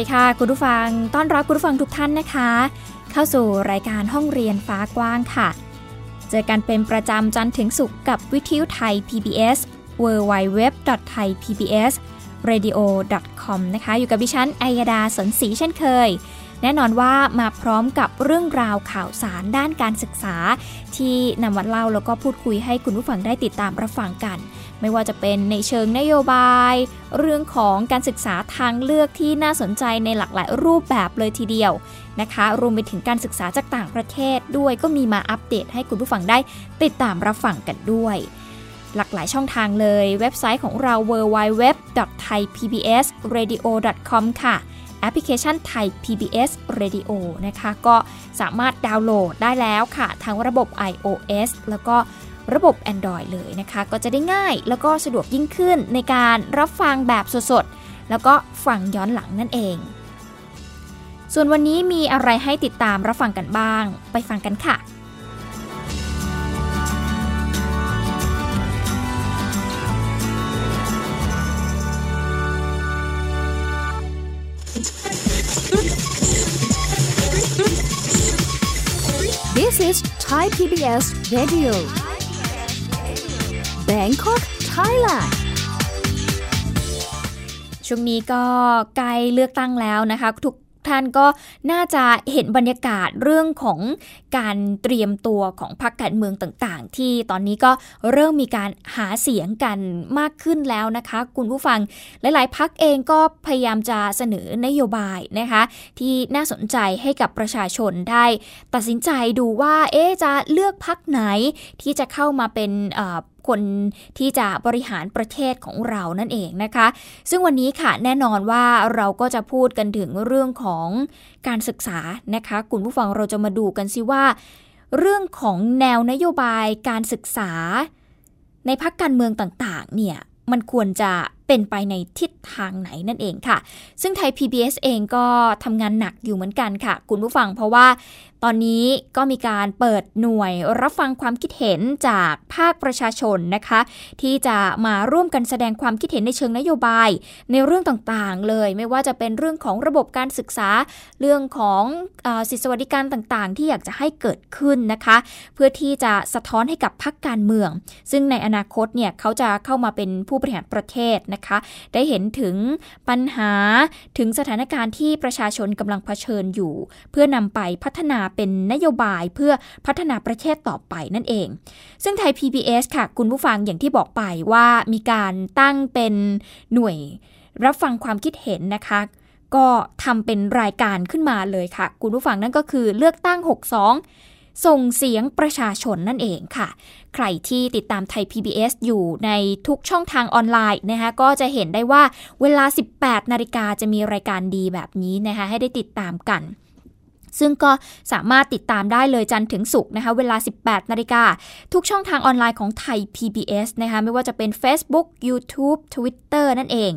ดีค่ะ คุณผู้ฟัง ต้อนรับคุณผู้ฟังทุกท่านนะคะ เข้าสู่รายการห้องเรียนฟ้ากว้างค่ะ เจอกันเป็นประจำจันทร์ถึงศุกร์กับวิทยุไทย PBS www.thaipbsradio.com นะคะ อยู่กับดิฉันอัยดาสนศรีเช่นเคย แน่นอนว่ามาพร้อมกับเรื่องราวข่าวสารด้านการศึกษา ที่นำมาเล่าแล้วก็พูดคุยให้คุณผู้ฟังได้ติดตามรับฟังกัน ไม่ว่าจะเป็นในเชิงนโยบาย เรื่องของการศึกษาทางเลือกที่น่าสนใจในหลากหลายรูปแบบเลยทีเดียวนะคะ รวมไปถึงการศึกษาจากต่างประเทศด้วยก็มีมาอัปเดตให้คุณผู้ฟังได้ติดตามรับฟังกันด้วย หลากหลายช่องทางเลย เว็บไซต์ของเรา www.thaipbsradio.com ค่ะแอปพลิเคชันไทย PBS Radio นะคะ ก็สามารถดาวน์โหลดได้แล้วค่ะ ทั้งระบบ iOS แล้วก็ ระบบ Android เลยนะคะ ก็จะได้ง่ายแล้วก็สะดวกยิ่งขึ้นในการรับฟังแบบสดๆ แล้วก็ฟังย้อนหลังนั่นเอง ส่วนวันนี้มีอะไรให้ติดตามรับฟังกันบ้าง ไปฟังกันค่ะ This is Thai PBS Radio Bangkok Thailand ช่วงนี้ก็ใกล้เลือกตั้งแล้วนะคะ ทุกท่านก็น่าจะเห็นบรรยากาศเรื่องของการเตรียมตัวของพรรคการเมืองต่างๆ ที่ตอนนี้ก็เริ่มมีการหาเสียงกันมากขึ้นแล้วนะคะ คุณผู้ฟังหลาย ๆพักเองก็พยายามจะเสนอนโยบายนะคะ ที่น่าสนใจให้กับประชาชนได้ ตัดสินใจดูว่าเอ๊จะเลือกพักไหนที่จะเข้ามาเป็น คนที่จะบริหารประเทศของเรานั่นเองนะคะ ซึ่งวันนี้ค่ะแน่นอนว่าเราก็จะพูดกันถึงเรื่องของการศึกษานะคะคุณผู้ฟังเราจะมาดูกันซิว่า เรื่องของแนวนโยบายการศึกษา ในพักการเมืองต่างๆ เนี่ยมันควรจะเป็นไปในทิศทางไหนนั่นเองค่ะ ซึ่งไทย PBS เองก็ทำงานหนักอยู่เหมือนกันค่ะ คุณผู้ฟังเพราะว่า ตอนนี้ก็มีการเปิดหน่วยรับฟังความคิดเห็นจากภาคประชาชนนะคะ ที่จะมาร่วมกันแสดงความคิดเห็นในเชิงนโยบาย ในเรื่องต่างๆ เลย ไม่ว่าจะเป็นเรื่องของระบบการศึกษาเรื่องของอสิทธิสวัสดิการต่างๆ ที่อยากจะให้เกิดขึ้นนะคะ เพื่อที่จะสะท้อนให้กับพรรคการเมือง ซึ่งในอนาคตเนี่ยเขาจะเข้ามาเป็นผู้บริหารประเทศนะคะ ได้เห็นถึงปัญหาถึงสถานการณ์ที่ประชาชนกำลังเผชิญอยู่ เพื่อนำไปพัฒนาเป็นนโยบายเพื่อพัฒนาประเทศต่อไปนั่นเอง ซึ่งไทย PBS ค่ะ คุณผู้ฟังอย่างที่บอกไปว่ามีการตั้งเป็นหน่วยรับฟังความคิดเห็นนะคะก็ทำเป็นรายการขึ้นมาเลยค่ะ คุณผู้ฟังนั่นก็คือเลือกตั้ง 62 ส่งเสียงประชาชนนั่นเองค่ะ ใครที่ติดตามไทย PBS อยู่ในทุกช่องทางออนไลน์นะคะก็จะเห็นได้ว่าเวลา 18 นาฬิกาจะมีรายการดีแบบนี้นะคะให้ได้ติดตามกัน ซึ่งก็สามารถติดตามได้เลยจันทร์ถึงศุกร์นะคะ เวลา 18 นาฬิกา ทุกช่องทางออนไลน์ของไทย PBS นะคะ ไม่ว่าจะเป็น Facebook YouTube Twitter นั่นเอง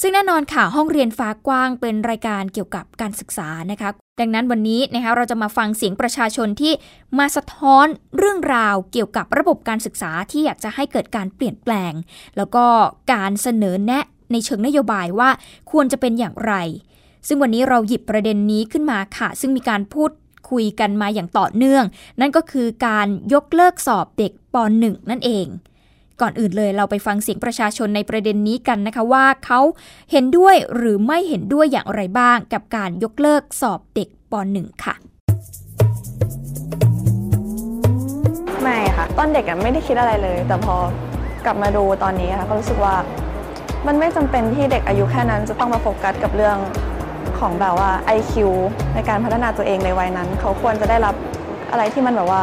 ซึ่งแน่นอนค่ะ ห้องเรียนฟ้ากว้างเป็นรายการเกี่ยวกับการศึกษานะคะ ดังนั้นวันนี้นะคะเราจะมาฟังเสียงประชาชนที่มาสะท้อนเรื่องราวเกี่ยวกับระบบการศึกษาที่อยากจะให้เกิดการเปลี่ยนแปลง แล้วก็การเสนอแนะในเชิงนโยบายว่าควรจะเป็นอย่างไร ซึ่งวันนี้เราหยิบประเด็นนี้ขึ้นมาค่ะ ซึ่งมีการพูดคุยกันมาอย่างต่อเนื่อง นั่นก็คือการยกเลิกสอบเด็กป .1 นั่นเอง ก่อนอื่นเลยเราไปฟังเสียงประชาชนในประเด็นนี้กันนะคะว่าเขาเห็นด้วยหรือไม่เห็นด้วยอย่างไรบ้าง กับการยกเลิกสอบเด็กป .1 ค่ะไม่ค่ะ ตอนเด็กอะไม่ได้คิดอะไรเลย แต่พอกลับมาดูตอนนี้ค่ะก็รู้สึกว่า มันไม่จำเป็นที่เด็กอายุแค่นั้นจะต้องมาโฟกัสกับเรื่อง ของแบบว่า IQ ในการพัฒนาตัวเองในวัยนั้น เขาควรจะได้รับอะไรที่มันแบบว่า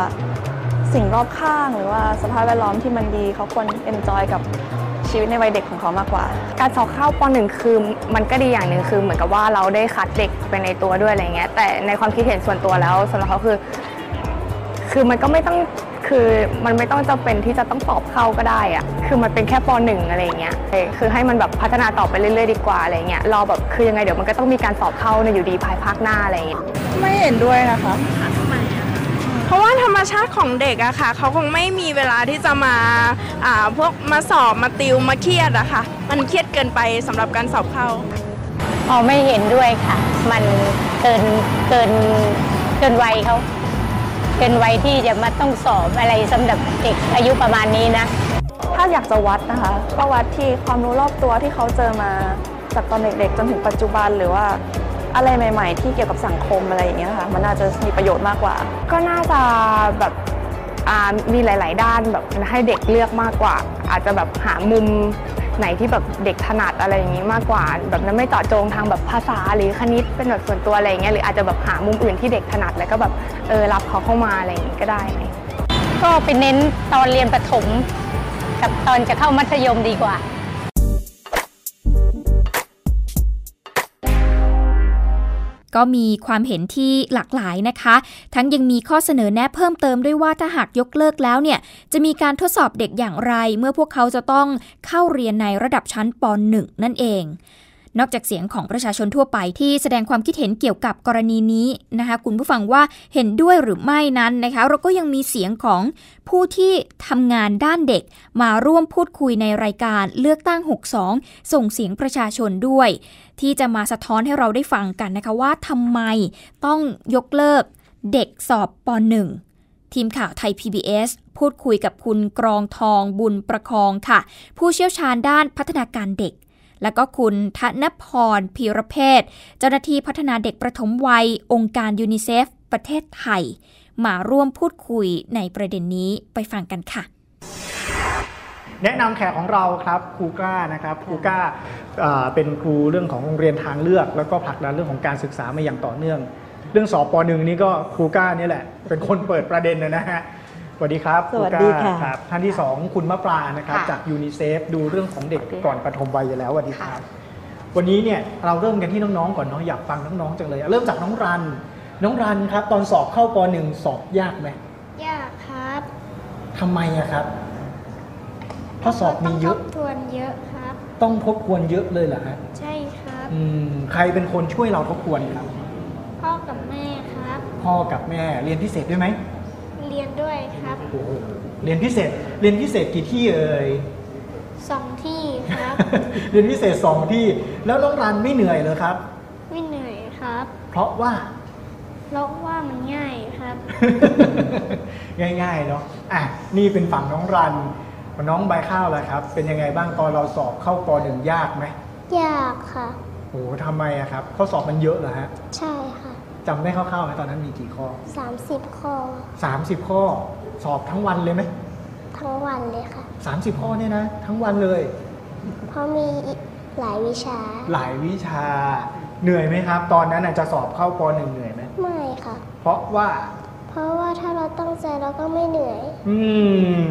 สิ่งรอบข้าง หรือว่าสภาพแวดล้อมที่มันดี เขาควร enjoy กับชีวิตในวัยเด็กของเขามากกว่า การสอบเข้าป .1 คือมันก็ดีอย่างหนึ่งคือ เหมือนกับว่าเราได้คัดเด็กไปในตัวด้วยอะไรเงี้ยแต่ในความคิดเห็นส่วนตัวแล้วสำหรับเขาคือ คือมันก็ไม่ต้อง คือมันไม่ต้องจำเป็นที่จะต้องสอบเข้าก็ได้อะคือมันเป็นแค่ป .1 อะไรเงี้ยเออคือให้มันแบบพัฒนาต่อไปเรื่อยๆดีกว่าอะไรเงี้ยเราแบบคือยังไงเดี๋ยวมันก็ต้องมีการสอบเข้าในอยู่ดีภายภาคหน้าอะไรเงี้ยไม่เห็นด้วยนะคะเพราะว่าธรรมชาติของเด็กอะค่ะเขาคงไม่มีเวลาที่จะมาอ่าพวกมาสอบมาติวมาเครียดอะค่ะ มันเครียดเกินไปสำหรับการสอบเข้าอ๋อไม่เห็นด้วยค่ะ มันเกินเกินเกินวัยเขา เกินวัยที่จะมาต้องสอบอะไรสำหรับเด็กอายุประมาณนี้นะ ถ้าอยากจะวัดนะคะ ก็วัดที่ความรู้รอบตัวที่เขาเจอมาจากตอนเด็กๆ จนถึงปัจจุบันหรือว่าอะไรใหม่ ๆ ที่เกี่ยวกับสังคมอะไรอย่างเงี้ยค่ะ มันน่าจะมีประโยชน์มากกว่า ก็น่าจะแบบมีหลาย ๆ ด้านแบบให้เด็กเลือกมากกว่า อาจจะแบบหามุม ไหนที่แบบเด็กถนัดอะไรอย่างนี้มากกว่า แบบนั้นไม่เจาะจงทางแบบภาษาหรือคณิตเป็นแบบส่วนตัวอะไรเงี้ยหรืออาจจะแบบหามุมอื่นที่เด็กถนัดแล้วก็แบบเออรับเขาเข้ามาอะไรอย่างนี้ก็ได้ไหมก็ไปเน้นตอนเรียนประถม กับตอนจะเข้ามัธยมดีกว่า ก็มีความเห็นที่หลากหลายนะคะ ทั้งยังมีข้อเสนอแนะเพิ่มเติมด้วยว่าถ้าหากยกเลิกแล้วเนี่ยจะมีการทดสอบเด็กอย่างไร เมื่อพวกเขาจะต้องเข้าเรียนในระดับชั้นป .1 นั่นเอง นอกจากเสียงของประชาชนทั่วไปที่แสดงความคิดเห็นเกี่ยวกับกรณีนี้นะคะ คุณผู้ฟังว่าเห็นด้วยหรือไม่นั้นนะคะ เราก็ยังมีเสียงของผู้ที่ทำงานด้านเด็ก มาร่วมพูดคุยในรายการเลือกตั้ง 62 ส่งเสียงประชาชนด้วย ที่จะมาสะท้อนให้เราได้ฟังกันนะคะว่าทำไมต้องยกเลิกเด็กสอบป .1 ทีมข่าวไทย PBS พูดคุยกับคุณกรองทองบุญประคองค่ะ ผู้เชี่ยวชาญด้านพัฒนาการเด็ก แล้วก็คุณธนพรพีรเพศเจ้าหน้าที่พัฒนาเด็กประถมวัยองค์การยูนิเซฟ ประเทศไทย มาร่วมพูดคุยในประเด็นนี้ไปฟังกันค่ะแนะนำแขกของเราครับครูก้านะครับครูก้าเป็นครูเรื่องของโรงเรียนทางเลือก แล้วก็ผลักดันเรื่องของการศึกษามาอย่างต่อเนื่อง เรื่องสอบปหนึ่งนี่ก็ครูก้านี่แหละ เป็นคนเปิดประเด็นนะฮะ สวัสดีครับครูกล้าสวัสดีค่ะรับท่านที่สองคุณมะปรางนะครับจากยูนิเซฟดูเรื่องของเด็กก่อนปฐมวัยอยู่แล้วสวัสดีครับวันนี้เนี่ยเราเริ่มกันที่น้องๆก่อนเนาะอยากฟังน้องๆจังเลยเริ่มจากน้องรัน น้องรันครับ ตอนสอบเข้าปหนึ่งสอบยากไหมยากครับทำไมอะครับเพราะสอบมีเยอะต้งทบทวนเยอะครับ ต้องทบทวนเยอะเลยเหรอฮะใช่ครับอืมใครเป็นคนช่วยเราทบทวนครับ พ่อกับแม่ครับ พ่อกับแม่เรียนพิเศษด้วยไหมเรียนด้วยครับ โอ้โหเรียนพิเศษ เรียนพิเศษกี่ที่เอ่ย สองที่ครับ เรียนพิเศษสองที่ แล้วน้องรันไม่เหนื่อยเลยครับ ไม่เหนื่อยครับ เพราะว่า เพราะว่ามันง่ายครับ ง่ายๆเนาะ อะ นี่เป็นฝั่งน้องรัน น้องใบข้าวแล้วครับ เป็นยังไงบ้างตอนเราสอบเข้าปหนึ่งยากไหม ยากค่ะโอ้โหทำไมอะครับ ข้อสอบมันเยอะเหรอฮะใช่ค่ะ จำได้คร่าวๆไหมตอนนั้นมีกี่ข้อ 30 ข้อ30 ข้อ สอบทั้งวันเลยไหมทั้งวันเลยค่ะ 30 ข้อเนี่ยนะ ทั้งวันเลย เพราะมีหลายวิชา หลายวิชา เหนื่อยไหมครับ ตอนนั้นน่ะจะสอบเข้าปหนึ่งเหนื่อยไหมไม่ค่ะ เพราะว่า เพราะว่าถ้าเราตั้งใจเราก็ไม่เหนื่อย อืม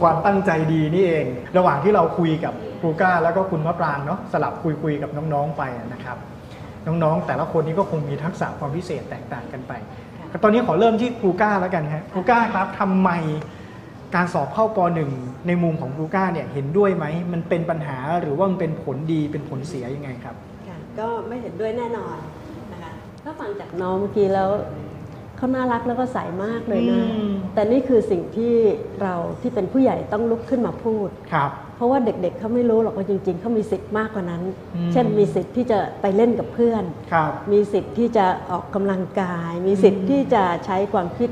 ความตั้งใจดีนี่เอง ระหว่างที่เราคุยกับ ครูก้าแล้วก็คุณมะปรางเนาะสลับคุยคุยกับน้องๆไปนะครับน้องๆแต่ละคนนี้ก็คงมีทักษะความพิเศษแตกต่างกันไป ตอนนี้ขอเริ่มที่ครูก้าแล้วกันฮะครูก้าครับทำไมการสอบเข้าปหนึ่งในมุมของครูก้าเนี่ยเห็นด้วยไหมมันเป็นปัญหาหรือว่ามันเป็นผลดีเป็นผลเสียยังไงครับค่ะก็ไม่เห็นด้วยแน่นอนนะคะถ้าฟังจากน้องเมื่อกี้แล้วเขาน่ารักแล้วก็ใสมากเลยนะอืมแต่นี่คือสิ่งที่เราที่เป็นผู้ใหญ่ต้องลุกขึ้นมาพูดครับ เพราะว่าเด็กๆเขาไม่รู้หรอกว่าจริง ๆเขามีสิทธิ์มากกว่านั้นอืมเช่นมีสิทธิ์ที่จะไปเล่นกับเพื่อนครับมีสิทธิ์ที่จะออกกำลังกาย มีสิทธิ์ที่จะใช้ความคิด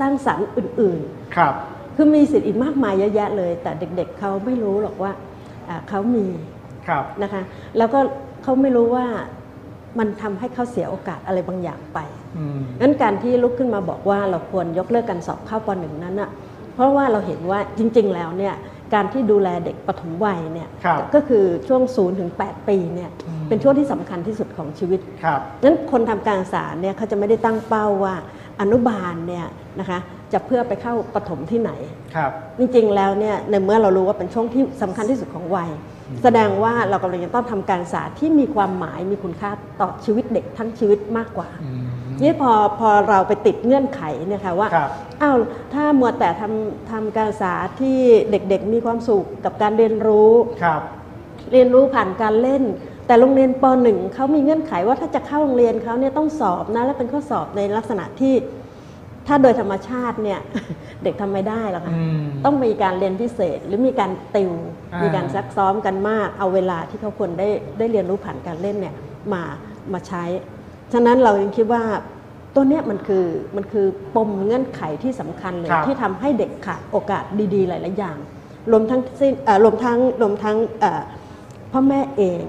สร้างสรรค์อื่นๆ ครับ คือมีสิทธิ์อีกมากมายเยอะแยะเลย แต่เด็กๆเขาไม่รู้หรอกว่าอ่าเขามีครับนะคะ แล้วก็เขาไม่รู้ว่ามันทำให้เขาเสียโอกาสอะไรบางอย่างไปอืมงั้นการที่ลุกขึ้นมาบอกว่าเราควรยกเลิกการสอบเข้าปหนึ่งนั้นอะเพราะว่าเราเห็นว่าจริง ๆ แล้วเนี่ย การที่ดูแลเด็กปฐมวัยเนี่ยครับก็คือช่วง0ถึง8ปีเนี่ยอืมเป็นช่วงที่สำคัญที่สุดของชีวิตครับนั้นคนทำการศึกษาเนี่ยเขาจะไม่ได้ตั้งเป้าว่าอนุบาลเนี่ยนะคะจะเพื่อไปเข้าปฐมที่ไหนครับจริงๆแล้วเนี่ยในเมื่อเรารู้ว่าเป็นช่วงที่สำคัญที่สุดของวัย แสดงว่าเรากำลังจะต้องทำการศึกษาที่มีความหมายมีคุณค่าต่อชีวิตเด็กทั้งชีวิตมากกว่า นี่พอพอเราไปติดเงื่อนไขเนี่ยค่ะว่าครับอ้าวถ้ามัวแต่ทำทำการศึกษาที่เด็กๆมีความสุขกับการเรียนรู้ครับ เรียนรู้ผ่านการเล่น แต่โรงเรียนป .1 เขามีเงื่อนไขว่าถ้าจะเข้าโรงเรียนเขาเนี่ยต้องสอบนะ และเป็นข้อสอบในลักษณะที่ถ้าโดยธรรมชาติเนี่ยเด็กทำไม่ได้หรอกค่ะอืมต้องมีการเรียนพิเศษหรือมีการติวอ่ามีมีการซักซ้อมกันมาก เอาเวลาที่เขาควรได้ได้เรียนรู้ผ่านการเล่นเนี่ยมามาใช้ ฉะนั้นเรายังคิดว่าตัวเนี้ยมันคือมันคือปมเงื่อนไขที่สำคัญเลยครับ ที่ทำให้เด็กขาดโอกาสดีๆ หลาย ๆ อย่าง รวมทั้งสิ้นเอ่อรวมทั้งรวมทั้งเอ่อพ่อแม่เอง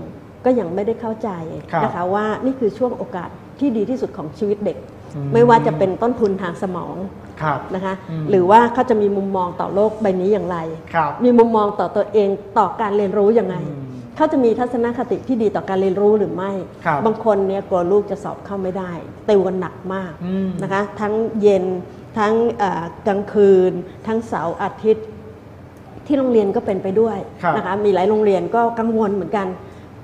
ก็ยังไม่ได้เข้าใจครับนะคะว่านี่คือช่วงโอกาสที่ดีที่สุดของชีวิตเด็ก อืม ไม่ว่าจะเป็นต้นทุนทางสมองครับ นะคะอืม หรือว่าเขาจะมีมุมมองต่อโลกใบนี้อย่างไร ครับ มีมุมมองต่อตัวเองต่อการเรียนรู้ยังไง อืม เขาจะมีทัศนคติที่ดีต่อการเรียนรู้หรือไม่ ครับบางคนเนี่ยกลัวลูกจะสอบเข้าไม่ได้ติวกันหนักมากอืม นะคะ ทั้งเย็นทั้งเอ่อกลางคืน ทั้งเสาร์อาทิตย์ ที่โรงเรียนก็เป็นไปด้วยครับ นะคะ มีหลายโรงเรียนก็กังวลเหมือนกัน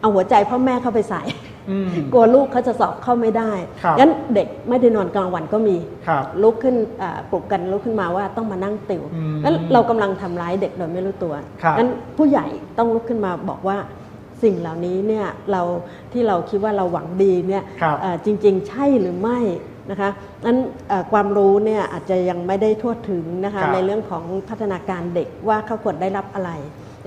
เอาหัวใจพ่อแม่เข้าไปใส่ อืม กลัวลูกเขาจะสอบเข้าไม่ได้ครับ งั้นเด็กไม่ได้นอนกลางวันก็มี ครับ ลุกขึ้นอ่าปลุกกันลุกขึ้นมาว่าต้องมานั่งติวอืมงั้นเรากำลังทำร้ายเด็กโดยไม่รู้ตัวครับ งั้นผู้ใหญ่ต้องลุกขึ้นมาบอกว่า สิ่งเหล่านี้เนี่ยเราที่เราคิดว่าเราหวังดีเนี่ยครับ เอ่อจริงๆ ใช่หรือไม่นะคะนั้นเอ่อความรู้เนี่ยอาจจะยังไม่ได้ทั่วถึงนะคะครับในเรื่องของพัฒนาการเด็กว่าเขาควรได้รับอะไร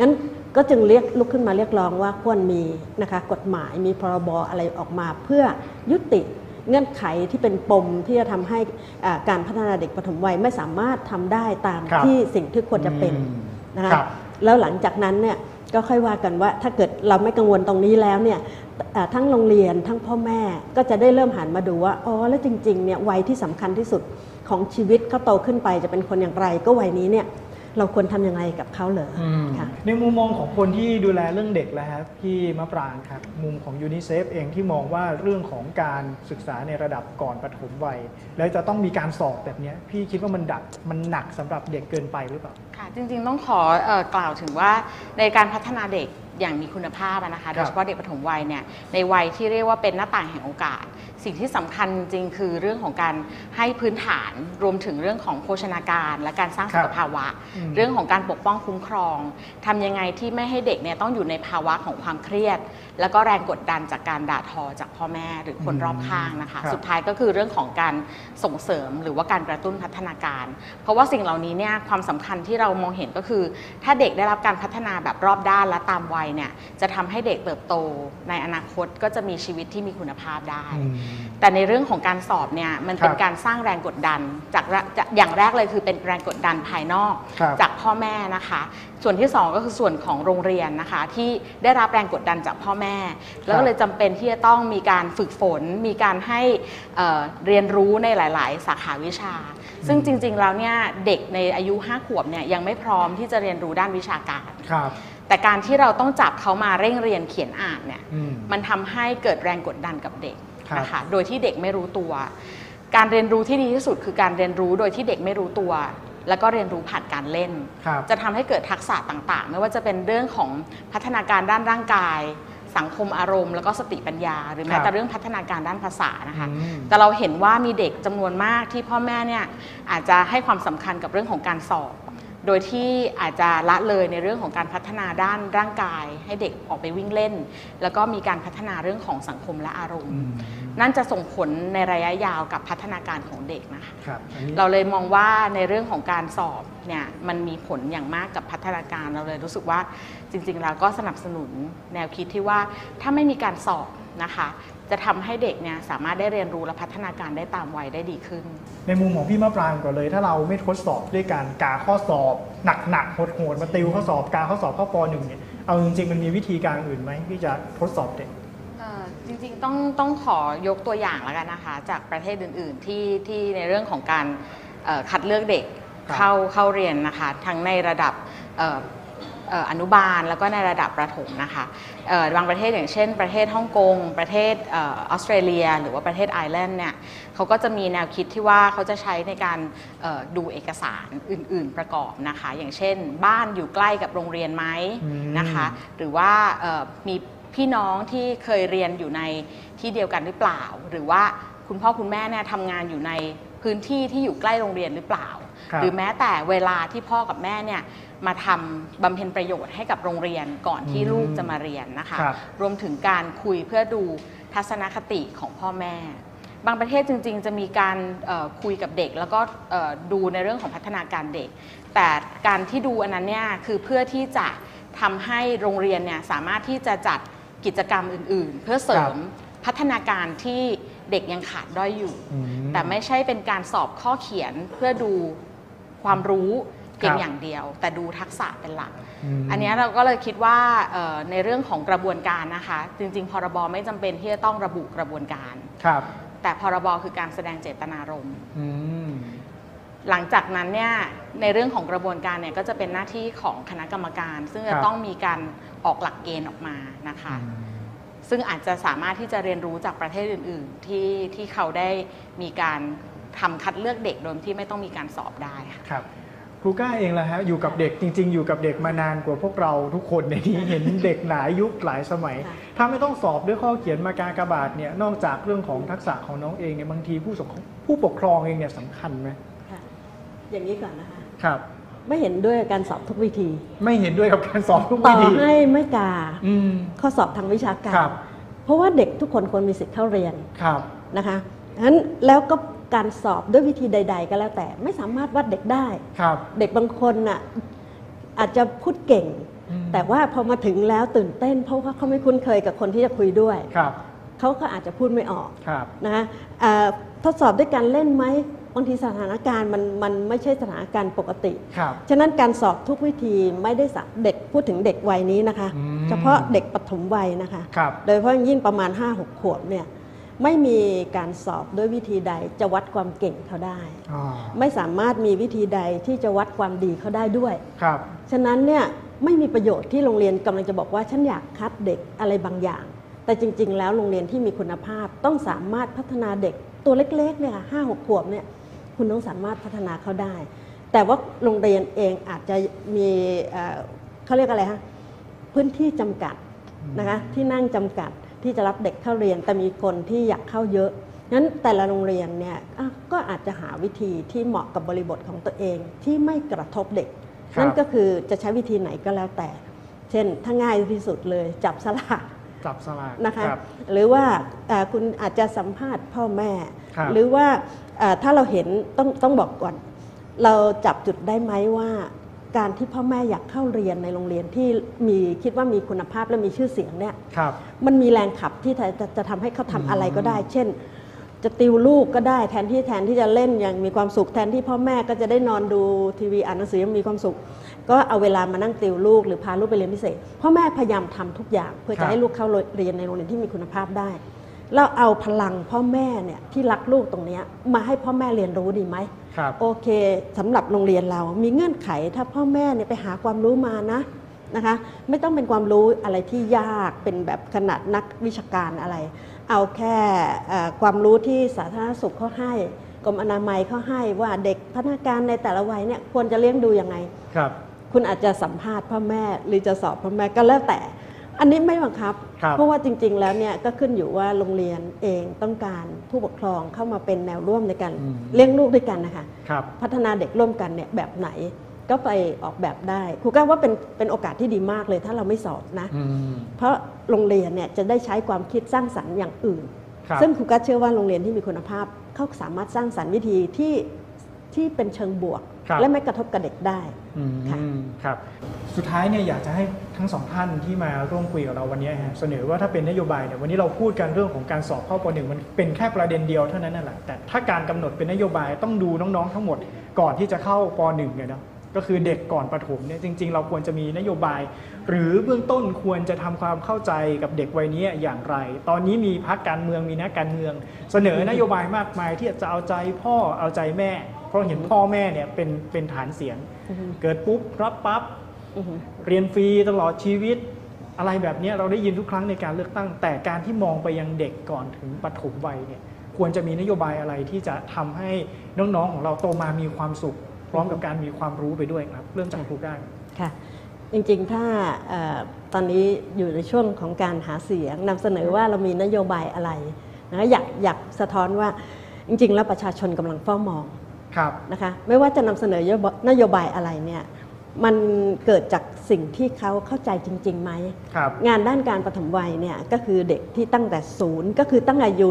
งั้นก็จึงเรียกลุกขึ้นมาเรียกร้องว่าควรมีนะคะกฎหมายมีพรบอะไรออกมาเพื่อยุติเงื่อนไขที่เป็นปมที่จะทำให้อ่าการพัฒนาเด็กปฐมวัยไม่สามารถทำได้ตามครับ ที่สิ่งที่ควรจะเป็น อืมนะคะครับ แล้วหลังจากนั้นเนี่ย ก็ค่อยว่ากันว่าถ้าเกิดเราไม่กังวลตรงนี้แล้วเนี่ยทั้งโรงเรียนทั้งพ่อแม่ก็จะได้เริ่มหันมาดูว่าอ๋อแล้วจริงๆเนี่ยวัยที่สำคัญที่สุดของชีวิตเขาโตขึ้นไปจะเป็นคนอย่างไร ก็วัยนี้เนี่ย เราควรทำยังไงกับเขาเหรออมค่ะในมุมมองของคนที่ดูแลเรื่องเด็กแล้วครับพี่มะปรางครับมุมของยูนิเซฟเองที่มองว่าเรื่องของการศึกษาในระดับก่อนปฐมวัย แล้วจะต้องมีการสอบแบบเนี้ยพี่คิดว่ามันดักมันหนักสำหรับเด็กเกินไปหรือเปล่าค่ะจริงๆต้องขอเอ่อกล่าวถึงว่าในการพัฒนาเด็ก อย่างมีคุณภาพอะนะคะครับโดยเฉพาะเด็กปฐมวัยเนี่ยในวัยที่เรียกว่าเป็นหน้าต่างแห่งโอกาส สิ่งที่สำคัญจริงๆคือเรื่องของการให้พื้นฐานรวมถึงเรื่องของโภชนาการ และการสร้างสุขภาวะอืมเรื่องของการปกป้องคุ้มครองทำยังไงที่ไม่ให้เด็กเนี่ยต้องอยู่ในภาวะของความเครียด แล้วก็แรงกดดันจากการด่าทอจากพ่อแม่หรือคนรอบข้างนะคะครับสุดท้ายก็คือเรื่องของการส่งเสริมหรือว่าการกระตุ้นพัฒนาการ เพราะว่าสิ่งเหล่านี้เนี่ยความสำคัญที่เรามองเห็นก็คือ ถ้าเด็กได้รับการพัฒนาแบบรอบด้านและตามวัยเนี่ยจะทำให้เด็กเติบโตในอนาคตก็จะมีชีวิตที่มีคุณภาพได้อืมแต่ในเรื่องของการสอบเนี่ยมันเป็นครับการสร้างแรงกดดันจากระจากอย่างแรกเลยคือเป็นแรงกดดันภายนอกครับจากพ่อแม่นะคะ ส่วนที่สองก็คือส่วนของโรงเรียนนะคะ ที่ได้รับแรงกดดันจากพ่อแม่ แล้วก็เลยจำเป็นที่จะต้องมีการฝึกฝน มีการให้เอ่อเรียนรู้ในหลาย ๆ สาขาวิชา ซึ่งจริง ๆ แล้วเนี่ยเด็กในอายุ 5 ขวบเนี่ยยังไม่พร้อมที่จะเรียนรู้ด้านวิชาการครับ แต่การที่เราต้องจับเขามาเร่งเรียนเขียนอ่านเนี่ยอืมมันทำให้เกิดแรงกดดันกับเด็กครับนะคะโดยที่เด็กไม่รู้ตัว การเรียนรู้ที่ดีที่สุดคือการเรียนรู้โดยที่เด็กไม่รู้ตัว แล้วก็เรียนรู้ผ่านการเล่นครับจะทำให้เกิดทักษะต่างๆ ไม่ว่าจะเป็นเรื่องของพัฒนาการด้านร่างกาย สังคมอารมณ์ แล้วก็สติปัญญา หรือแม้ครับแต่เรื่องพัฒนาการด้านภาษานะคะอืมแต่เราเห็นว่ามีเด็กจำนวนมากที่พ่อแม่เนี่ยอาจจะให้ความสำคัญกับเรื่องของการสอบ โดยที่อาจจะละเลยในเรื่องของการพัฒนาด้านร่างกาย ให้เด็กออกไปวิ่งเล่น แล้วก็มีการพัฒนาเรื่องของสังคมและอารมณ์อืมนั่นจะส่งผลในระยะยาวกับพัฒนาการของเด็กนะคะครับอันนี้เราเลยมองว่าในเรื่องของการสอบเนี่ยมันมีผลอย่างมากกับพัฒนาการเราเลยรู้สึกว่าจริงๆแล้วก็สนับสนุนแนวคิดที่ว่าถ้าไม่มีการสอบนะคะ จะทำให้เด็กเนี่ยสามารถได้เรียนรู้และพัฒนาการได้ตามวัยได้ดีขึ้น ในมุมของพี่มะปรางก่อนเลย ถ้าเราไม่ทดสอบด้วยการกาข้อสอบหนักๆโหดๆมาติวข้อสอบกาข้อสอบเข้าปหนึ่งเนี่ยเอาจริงๆมันมีวิธีการอื่นไหมที่จะทดสอบเด็กเอ่อจริงๆต้องต้องขอยกตัวอย่างแล้วกันนะคะ จากประเทศอื่น ๆ ที่ที่ในเรื่องของการเอ่อคัดเลือกเด็กครับเข้าเข้าเรียนนะคะ ทั้งในระดับเอ่ออ่ออนุบาลแล้วก็ในระดับประถมนะคะเอ่อบางประเทศอย่างเช่น ประเทศฮ่องกง ประเทศเออออสเตรเลีย หรือว่าประเทศไอร์แลนด์เนี่ยเขาก็จะมีแนวคิดที่ว่าเขาจะใช้ในการเอ่อดูเอกสารอื่น ๆ ประกอบนะคะ อย่างเช่น บ้านอยู่ใกล้กับโรงเรียนไหมอืมนะคะ หรือว่าเอ่อมีพี่น้องที่เคยเรียนอยู่ในที่เดียวกันหรือเปล่า หรือว่าคุณพ่อคุณแม่เนี่ยทำงานอยู่ในพื้นที่ที่อยู่ใกล้โรงเรียนหรือเปล่าครับ หรือแม้แต่เวลาที่พ่อกับแม่เนี่ยมาทำบำเพ็ญประโยชน์ให้กับโรงเรียนก่อนที่อืมลูกจะมาเรียนนะคะครับ รวมถึงการคุยเพื่อดูทัศนคติของพ่อแม่ บางประเทศจริง ๆ จะมีการเอ่อคุยกับเด็ก แล้วก็เอ่อดูในเรื่องของพัฒนาการเด็ก แต่การที่ดูอันนั้นเนี่ยคือเพื่อที่จะทำให้โรงเรียนเนี่ยสามารถที่จะจัดกิจกรรมอื่น ๆ เพื่อเสริมพัฒนาการที่เด็กยังขาดด้อยอยู่ อืม แต่ไม่ใช่เป็นการสอบข้อเขียนเพื่อดู ความรู้เพียคงรับอย่างเดียว แต่ดูทักษะเป็นหลักมอันเนี้ยเราก็เลยคิดว่าเอ่อในเรื่องของกระบวนการนะคะ จริง ๆ พรบไม่จำเป็นที่จะต้องระบุกระบวนการครับ แต่พรบคือการแสดงเจตนารมณ์อืมหลังจากนั้นเนี่ยในเรื่องของกระบวนการเนี่ยก็จะเป็นหน้าที่ของคณะกรรมการ ซึ่งครัจะบต้องมีการออกหลักเกณฑ์ออกมานะคะ ซึ่งอาจจะสามารถที่จะเรียนรู้จากประเทศอื่น ๆ ที่ที่เขาได้มีการ ทำคัดเลือกเด็กโดยที่ไม่ต้องมีการสอบได้ค่ะครับครูก้าเองล่ะฮะอยู่กับเด็กจริง ๆ อยู่กับเด็กมานานกว่าพวกเราทุกคนในนี้เห็นเด็กหลายยุคหลายสมัยค่ะถ้าไม่ต้องสอบด้วยข้อเขียนมากากบาทเนี่ยนอกจากเรื่องของทักษะของน้องเองเนี่ยบางทีผู้สงผู้ปกครองเองเนี่ยสำคัญไหมค่ะอย่างนี้ก่อนนะคะครับ ไม่เห็นด้วยกับการสอบทุกวิธี ไม่เห็นด้วยกับการสอบทุกต่วิอธีให้ไม่กาอืมข้อสอบทางวิชาการครับเพราะว่าเด็กทุกคนควรมีสิทธิ์เข้าเรียนครับนะคะฉะนั้นแล้วก็ การสอบด้วยวิธีใด ๆ ก็แล้วแต่ไม่สามารถวัดเด็กได้ ครับเด็กบางคนน่ะอาจจะพูดเก่ง อืมแต่ว่าพอมาถึงแล้วตื่นเต้น เพราะว่าเขาไม่คุ้นเคยกับคนที่จะคุยด้วย ครับเขาก็อาจจะพูดไม่ออกครับ นะคะเอ่อทดสอบด้วยการเล่นไหมบางทีสถานการณ์มันมันไม่ใช่สถานการณ์ปกติ ครับ ฉะนั้นการสอบทุกวิธีไม่ได้สะเด็กพูดถึงเด็กวัยนี้นะคะ อืม เฉพาะเด็กปฐมวัยนะคะ ครับ โดยเฉพาะอย่างยิ่งประมาณ 5-6 ขวบเนี่ย ไม่มีการสอบด้วยวิธีใดจะวัดความเก่งเขาได้อ๋อไม่สามารถมีวิธีใดที่จะวัดความดีเขาได้ด้วย ครับ ฉะนั้นเนี่ยไม่มีประโยชน์ที่โรงเรียนกำลังจะบอกว่าฉันอยากคัดเด็กอะไรบางอย่าง แต่จริง ๆ แล้วโรงเรียนที่มีคุณภาพต้องสามารถพัฒนาเด็กตัวเล็กๆเนี่ยห้าหกขวบเนี่ยคุณต้องสามารถพัฒนาเขาได้ แต่ว่าโรงเรียนเองอาจจะมีเอ่อเขาเรียกอะไรฮะพื้นที่จำกัดนะคะที่นั่งจำกัด ที่จะรับเด็กเข้าเรียน แต่มีคนที่อยากเข้าเยอะนั้นแต่ละโรงเรียนเนี่ยอะก็อาจจะหาวิธีที่เหมาะกับบริบทของตัวเองที่ไม่กระทบเด็กครับนั่นก็คือจะใช้วิธีไหนก็แล้วแต่ เช่นถ้าง่ายที่สุดเลยจับสลากจับสลากนะคะรับหรือว่าเอ่อคุณอาจจะสัมภาษณ์พ่อแม่ครับหรือว่าเอ่อถ้าเราเห็นต้องต้องบอกก่อน เราจับจุดได้ไหมว่า การที่พ่อแม่อยากเข้าเรียนในโรงเรียนที่มีคิดว่ามีคุณภาพและมีชื่อเสียงเนี่ยครับ มันมีแรงขับที่จะจะจะทำให้เขาทำอะไรก็ได้ เช่น จะติวลูกก็ได้แทนที่แทนที่จะเล่นอย่างมีความสุขแทนที่พ่อแม่ก็จะได้นอนดูทีวีอ่านหนังสืออยังมีความสุข ก็เอาเวลามานั่งติวลูกหรือพาลูกไปเรียนพิเศษพ่อแม่พยายามทำทุกอย่าง เพื่อครัจะบ ให้ลูกเข้าเรียนในโรงเรียนที่มีคุณภาพได้ แล้วเอาพลังพ่อแม่เนี่ยที่รักลูกตรงเนี้ยมาให้พ่อแม่เรียนรู้ดีไหมครับ โอเคสำหรับโรงเรียนเรามีเงื่อนไขถ้าพ่อแม่เนี่ยไปหาความรู้มานะนะคะไม่ต้องเป็นความรู้อะไรที่ยากเป็นแบบขนาดนักวิชาการอะไร เอาแค่เอ่อความรู้ที่สาธารณสุขเขาให้กรมอนามัยเขาให้ว่าเด็กพัฒนาการในแต่ละวัยเนี่ยควรจะเลี้ยงดูยังไงครับ คุณอาจจะสัมภาษณ์พ่อแม่หรือจะสอบพ่อแม่ก็แล้วแต่ อันนี้ไม่บังคับ ครับเพราะว่าจริง ๆ แล้วเนี่ยก็ขึ้นอยู่ว่าโรงเรียนเองต้องการผู้ปกครองเข้ามาเป็นแนวร่วมในการอืม เลี้ยงลูกด้วยกันนะคะ ครับ พัฒนาเด็กร่วมกันเนี่ยแบบไหนก็ไปออกแบบได้ครูก็ว่าเป็นเป็นโอกาสที่ดีมากเลยถ้าเราไม่สอบนะ อืมเพราะโรงเรียนเนี่ยจะได้ใช้ความคิดสร้างสรรค์อย่างอื่น ครับ ซึ่งครูก็เชื่อว่าโรงเรียนที่มีคุณภาพเขาสามารถสร้างสรรค์วิธีที่ที่เป็นเชิงบวก ครับ และไม่กระทบกับเด็กได้ อืมค่ะครับ สุดท้ายเนี่ยอยากจะให้ทั้งสองท่านที่มาร่วมคุยกับเราวันนี้ฮะเสนอว่าถ้าเป็นนโยบายเนี่ยวันนี้เราพูดกันเรื่องของการสอบเข้าปหนึ่งมันเป็นแค่ประเด็นเดียวเท่านั้นนั่นแหละแต่ถ้าการกำหนดเป็นนโยบายต้องดูน้องๆ ทั้งหมดก่อนที่จะเข้าปหนึ่งเนี่ยเนาะก็คือเด็กก่อนประถมเนี่ยจริง ๆ เราควรจะมีนโยบาย หรือเบื้องต้นควรจะทำความเข้าใจกับเด็กวัยนี้อย่างไร ตอนนี้มีพักการเมืองมีนักการเมือง เสนอนโยบายมากมายที่จะเอาใจพ่อเอาใจแม่เพ ราะเห็นพ่อแม่เนี่ยเป็นเป็นฐานเสียง เกิดปุ๊บรับปั๊บอือฮึเรียนฟรีตลอดชีวิต อะไรแบบเนี้ยเราได้ยินทุกครั้งในการเลือกตั้ง แต่การที่มองไปยังเด็กก่อนถึงปฐมวัยเนี่ยควรจะมีนโยบายอะไรที่จะทำให้น้องๆของเราโตมามีความสุข พร้อมกับการมีความรู้ไปด้วยครับ เริ่มจากครูก้าค่ะจริงๆ ถ้าเอ่อตอนนี้อยู่ในช่วงของการหาเสียงนำเสนอว่าเรามีนโยบายอะไรนะอยากอยากสะท้อนว่าจริง ๆ แล้วประชาชนกำลังเฝ้ามองครับ นะคะไม่ว่าจะนำเสนอนโยบายอะไรเนี่ยมันเกิดจากสิ่งที่เขาเข้าใจจริงๆไหมครับงานด้านการปฐมวัยเนี่ยก็คือเด็กที่ตั้งแต่ศูนย์ก็คือตั้งอายุ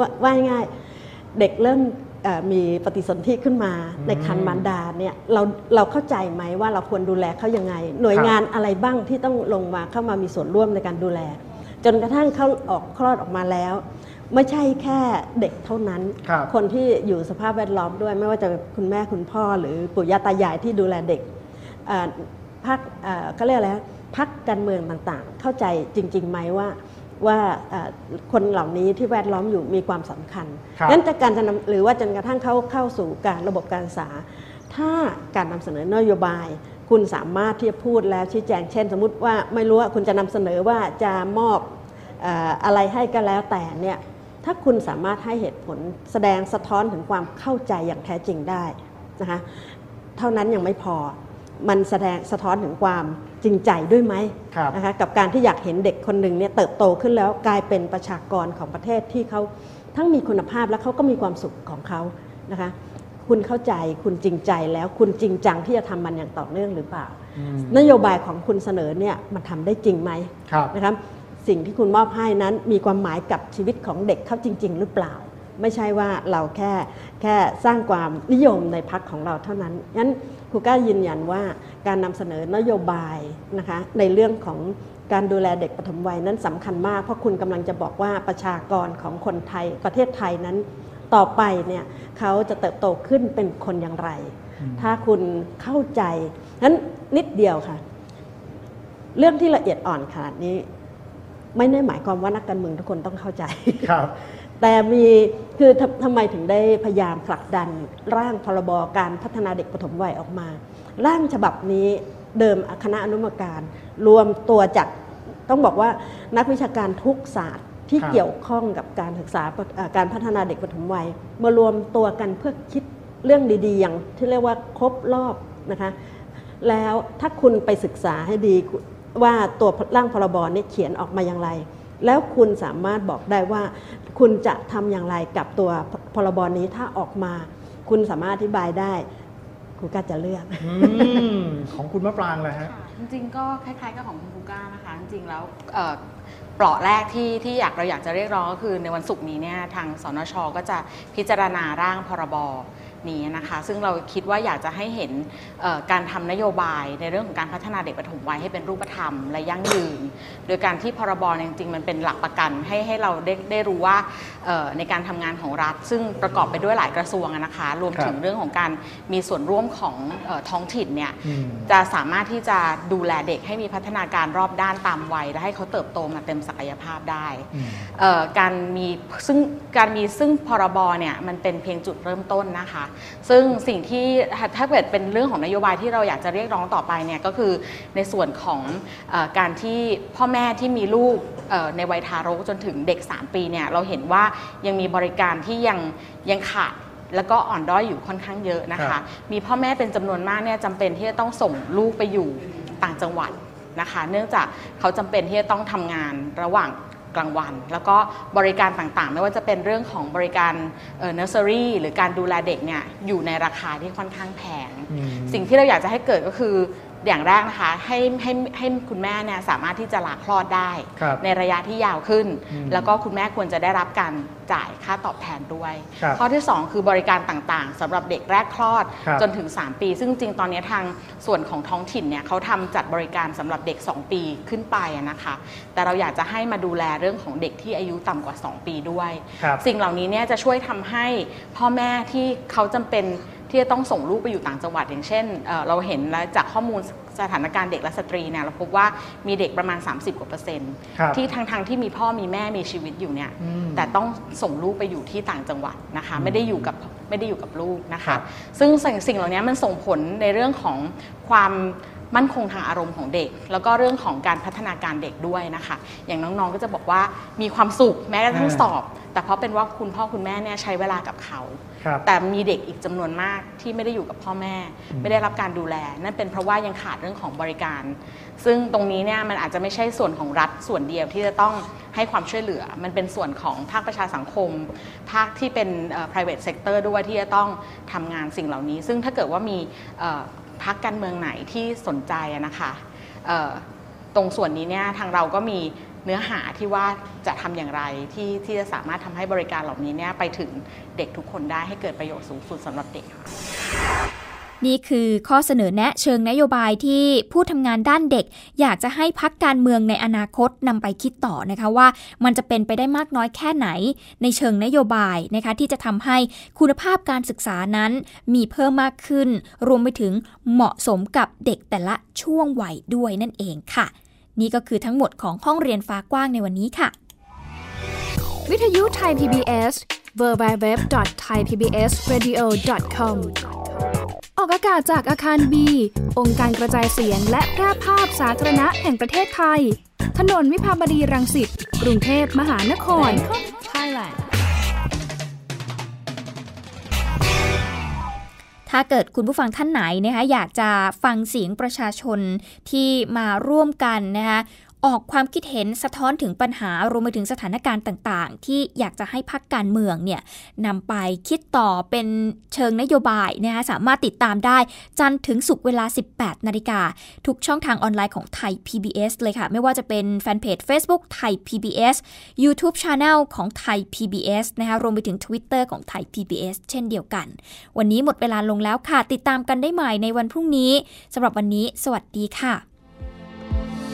ว่าว่าง่ายๆเด็กเริ่มเอ่อมีปฏิสนธิขึ้นมาอืมในคันมารดาเนี่ยเราเราเข้าใจไหมว่าเราควรดูแลเขายังไง หน่วยครับงานอะไรบ้างที่ต้องลงมาเข้ามามีส่วนร่วมในการดูแล จนกระทั่งเขาออกคลอดออกมาแล้ว ไม่ใช่แค่เด็กเท่านั้นครับคนที่อยู่สภาพแวดล้อมด้วย ไม่ว่าจะเป็นคุณแม่คุณพ่อ หรือปู่ย่าตายายที่ดูแลเด็กเอ่อพักเอ่อเขาเรียกอะไรนะพักการเมืองต่างๆ เข้าใจจริงๆไหมว่าว่าเอ่อคนเหล่านี้ที่แวดล้อมอยู่มีความสำคัญครับงั้นจากการจะนำหรือว่าจนกระทั่งเข้าเข้าสู่การระบบการศึกษา ถ้าการนำเสนอนโยบาย คุณสามารถที่จะพูดแล้วชี้แจง เช่น สมมติว่าไม่รู้ว่าคุณจะนำเสนอว่าจะมอบเอ่ออะไรให้ก็แล้วแต่เนี่ย ถ้าคุณสามารถให้เหตุผลแสดงสะท้อนถึงความเข้าใจอย่างแท้จริงได้นะคะเท่านั้นยังไม่พอมันแสดงสะท้อนถึงความจริงใจด้วยไหมครับนะคะกับการที่อยากเห็นเด็กคนหนึ่งเนี่ยเติบโตขึ้นแล้วกลายเป็นประชากรของประเทศที่เขาทั้งมีคุณภาพและเขาก็มีความสุขของเขานะคะคุณเข้าใจคุณจริงใจแล้วคุณจริงจังที่จะทำมันอย่างต่อเนื่องหรือเปล่าอืมนโยบายของคุณเสนอเนี่ยมันทำได้จริงไหมครับนะครับ สิ่งที่คุณมอบให้นั้นมีความหมายกับชีวิตของเด็กเขาจริง ๆ หรือเปล่า ไม่ใช่ว่าเราแค่แค่สร้างความนิยมในพักของเราเท่านั้นงั้นครูกล้ายืนยันว่าการนำเสนอนโยบายนะคะในเรื่องของการดูแลเด็กปฐมวัยนั้นสำคัญมาก เพราะคุณกำลังจะบอกว่าประชากรของคนไทยประเทศไทยนั้น ต่อไปเนี่ยเขาจะเติบโตขึ้นเป็นคนอย่างไร ถ้าคุณเข้าใจนั้นนิดเดียวค่ะ เรื่องที่ละเอียดอ่อนขนาดนี้ ไม่ได้หมายความว่านักการเมืองทุกคนต้องเข้าใจ ครับ แต่มีคือทำทำไมถึงได้พยายามผลักดันร่างพรบการพัฒนาเด็กปฐมวัยออกมา ร่างฉบับนี้เดิมคณะอนุกรรมการ รวมตัวจากต้องบอกว่านักวิชาการทุกศาสตร์ที่ครับ เกี่ยวข้องกับการศึกษาเอ่อการพัฒนาเด็กปฐมวัยมารวมตัวกันเพื่อคิดเรื่องดีๆ อย่างที่เรียกว่าครบรอบนะคะ แล้วถ้าคุณไปศึกษาให้ดี ว่าตัวร่างพรบนี้เขียนออกมาอย่างไร แล้วคุณสามารถบอกได้ว่า คุณจะทำอย่างไรกับตัวพรบนี้ถ้าออกมา คุณสามารถอธิบายได้คุณก็จะเลือกอืมของคุณมะปรางเลยฮะค่ะจริงๆก็คล้ายๆกับของคุณภูก้านะคะจริงๆแล้วเอ่อเปราะแรกที่ที่อยากเราอยากจะเรียกร้องก็คือในวันศุกร์นี้เนี่ยทางสนชก็จะพิจารณาร่างพรบ นี้นะคะ ซึ่งเราคิดว่าอยากจะให้เห็นเอ่อการทำนโยบายในเรื่องของการพัฒนาเด็กปฐมวัยให้เป็นรูปธรรมและยั่งยืน โดยการที่พรบเนี่ยจริงๆ มันเป็นหลักประกันให้ให้เราได้ได้รู้ว่าเอ่อในการทำงานของรัฐ ซึ่งประกอบไปด้วยหลายกระทรวงอะนะคะ รวมถึงเรื่องของการมีส่วนร่วมของเอ่อท้องถิ่นเนี่ยอืมจะสามารถที่จะดูแลเด็กให้มีพัฒนาการรอบด้านตามวัยและให้เขาเติบโตมาเต็มศักยภาพได้อืมเอ่อการมีซึ่งการมีซึ่งพรบเนี่ยมันเป็นเพียงจุดเริ่มต้นนะคะซึ่งสิ่งที่ถ้าถ้าเกิดเป็นเรื่องของนโยบายที่เราอยากจะเรียกร้องต่อไปเนี่ยก็คือในส่วนของเออการที่พ่อแม่ที่มีลูกเอ่อในวัยทารกจนถึงเด็ก 3 ปีเนี่ยเราเห็นว่ายังมีบริการที่ยังยังขาดแล้วก็อ่อนด้อยอยู่ค่อนข้างเยอะนะครัคะบมีพ่อแม่เป็นจำนวนมากเนี่ยจำเป็นที่จะต้องส่งลูกไปอยู่ต่างจังหวัดนะคะ เนื่องจากเขาจำเป็นที่จะต้องทำงานระหว่าง กลางวัน แล้วก็บริการต่างๆ ไม่ว่าจะเป็นเรื่องของบริการเนอร์เซอรี่หรือการดูแลเด็กเนี่ยอยู่ในราคาที่ค่อนข้างแพงอืมสิ่งที่เราอยากจะให้เกิดก็คือ อย่างแรกนะคะให้ให้ให้คุณแม่เนี่ยสามารถที่จะลาคลอดได้ ครับในระยะที่ยาวขึ้น อืมแล้วก็คุณแม่ควรจะได้รับการจ่ายค่าตอบแทนด้วย ครับข้อที่ 2 คือบริการต่างๆสำหรับเด็กแรกคลอดครับจนถึง 3 ปี ซึ่งจริงๆตอนนี้ทางส่วนของท้องถิ่นเนี่ยเขาทำจัดบริการสำหรับเด็ก 2 ปีขึ้นไปอะนะคะ แต่เราอยากจะให้มาดูแลเรื่องของเด็กที่อายุต่ำกว่า 2 ปีด้วย ครับ สิ่งเหล่านี้เนี่ยจะช่วยทำให้พ่อแม่ที่เขาจำเป็น ที่จะต้องส่งลูกไปอยู่ต่างจังหวัด อย่างเช่นเอ่อเราเห็นแล้วจากข้อมูลสถานการณ์เด็กและสตรีเนี่ยเราพบว่ามีเด็กประมาณ 30กว่าเปอร์เซ็นต์ครับที่ทางทางๆที่มีพ่อมีแม่มีชีวิตอยู่เนี่ยอืมแต่ต้องส่งลูกไปอยู่ที่ต่างจังหวัดนะคะไม่ได้อยู่กับไม่ได้อยู่กับลูกนะครัคะบซึ่งสิ่งสิ่งเหล่านี้มันส่งผลในเรื่องของความ มั่นคงทางอารมณ์ของเด็ก แล้วก็เรื่องของการพัฒนาการเด็กด้วยนะคะ อย่างน้องๆก็จะบอกว่ามีความสุขแม้กระทั่งสอบ แต่เพราะเป็นว่าคุณพ่อคุณแม่เนี่ยใช้เวลากับเขา ครับ แต่มีเด็กอีกจำนวนมากที่ไม่ได้อยู่กับพ่อแม่อืมไม่ได้รับการดูแล นั่นเป็นเพราะว่ายังขาดเรื่องของบริการ ซึ่งตรงนี้เนี่ยมันอาจจะไม่ใช่ส่วนของรัฐส่วนเดียวที่จะต้องให้ความช่วยเหลือ มันเป็นส่วนของภาคประชาสังคม ภาคที่เป็นเอ่อ private sector ด้วยที่จะต้องทำงานสิ่งเหล่านี้ ซึ่งถ้าเกิดว่ามีเอ่อ พรรคการเมืองไหนที่สนใจนะคะตรงส่วนนี้เนี่ยทางเราก็มีเนื้อหาที่ว่าจะทำอย่างไรที่ที่จะสามารถทำให้บริการเหล่านี้เนี่ยไปถึงเด็กทุกคนได้ให้เกิดประโยชน์สูงสุดสำหรับเด็กค่ะ นี่คือข้อเสนอแนะเชิงนโยบายที่ผู้ทำงานด้านเด็ก อยากจะให้พักการเมืองในอนาคตนำไปคิดต่อนะคะว่ามันจะเป็นไปได้มากน้อยแค่ไหน ในเชิงนโยบายนะคะที่จะทำให้คุณภาพการศึกษานั้นมีเพิ่มมากขึ้น รวมไปถึงเหมาะสมกับเด็กแต่ละช่วงวัยด้วยนั่นเองค่ะ นี่ก็คือทั้งหมดของห้องเรียนฟ้ากว้างในวันนี้ค่ะ วิทยุไทย PBS www.thaipbsradio.com ออกอากาศจากอาคารบี องค์การกระจายเสียงและแพร่ภาพสาธารณะแห่งประเทศไทย ถนนวิภาวดีรังสิต กรุงเทพมหานคร Thailand ถ้าเกิดคุณผู้ฟังท่านไหนนะคะอยากจะฟังเสียงประชาชนที่มาร่วมกันนะคะ ออกความคิดเห็นสะท้อนถึงปัญหารวมไปถึงสถานการณ์ต่าง ๆ ที่อยากจะให้พักการเมืองเนี่ยนำไปคิดต่อเป็นเชิงนโยบายนะคะสามารถติดตามได้จันถึงศุกเวลา 18 นาฬิกา ทุกช่องทางออนไลน์ของไทย PBS เลยค่ะ ไม่ว่าจะเป็นแฟนเพจ Facebook ไทย PBS YouTube Channel ของไทย PBS นะคะรวมไปถึง Twitter ของไทย PBS เช่นเดียวกัน วันนี้หมดเวลาลงแล้วค่ะ ติดตามกันได้ใหม่ในวันพรุ่งนี้สำหรับวันนี้ สวัสดีค่ะ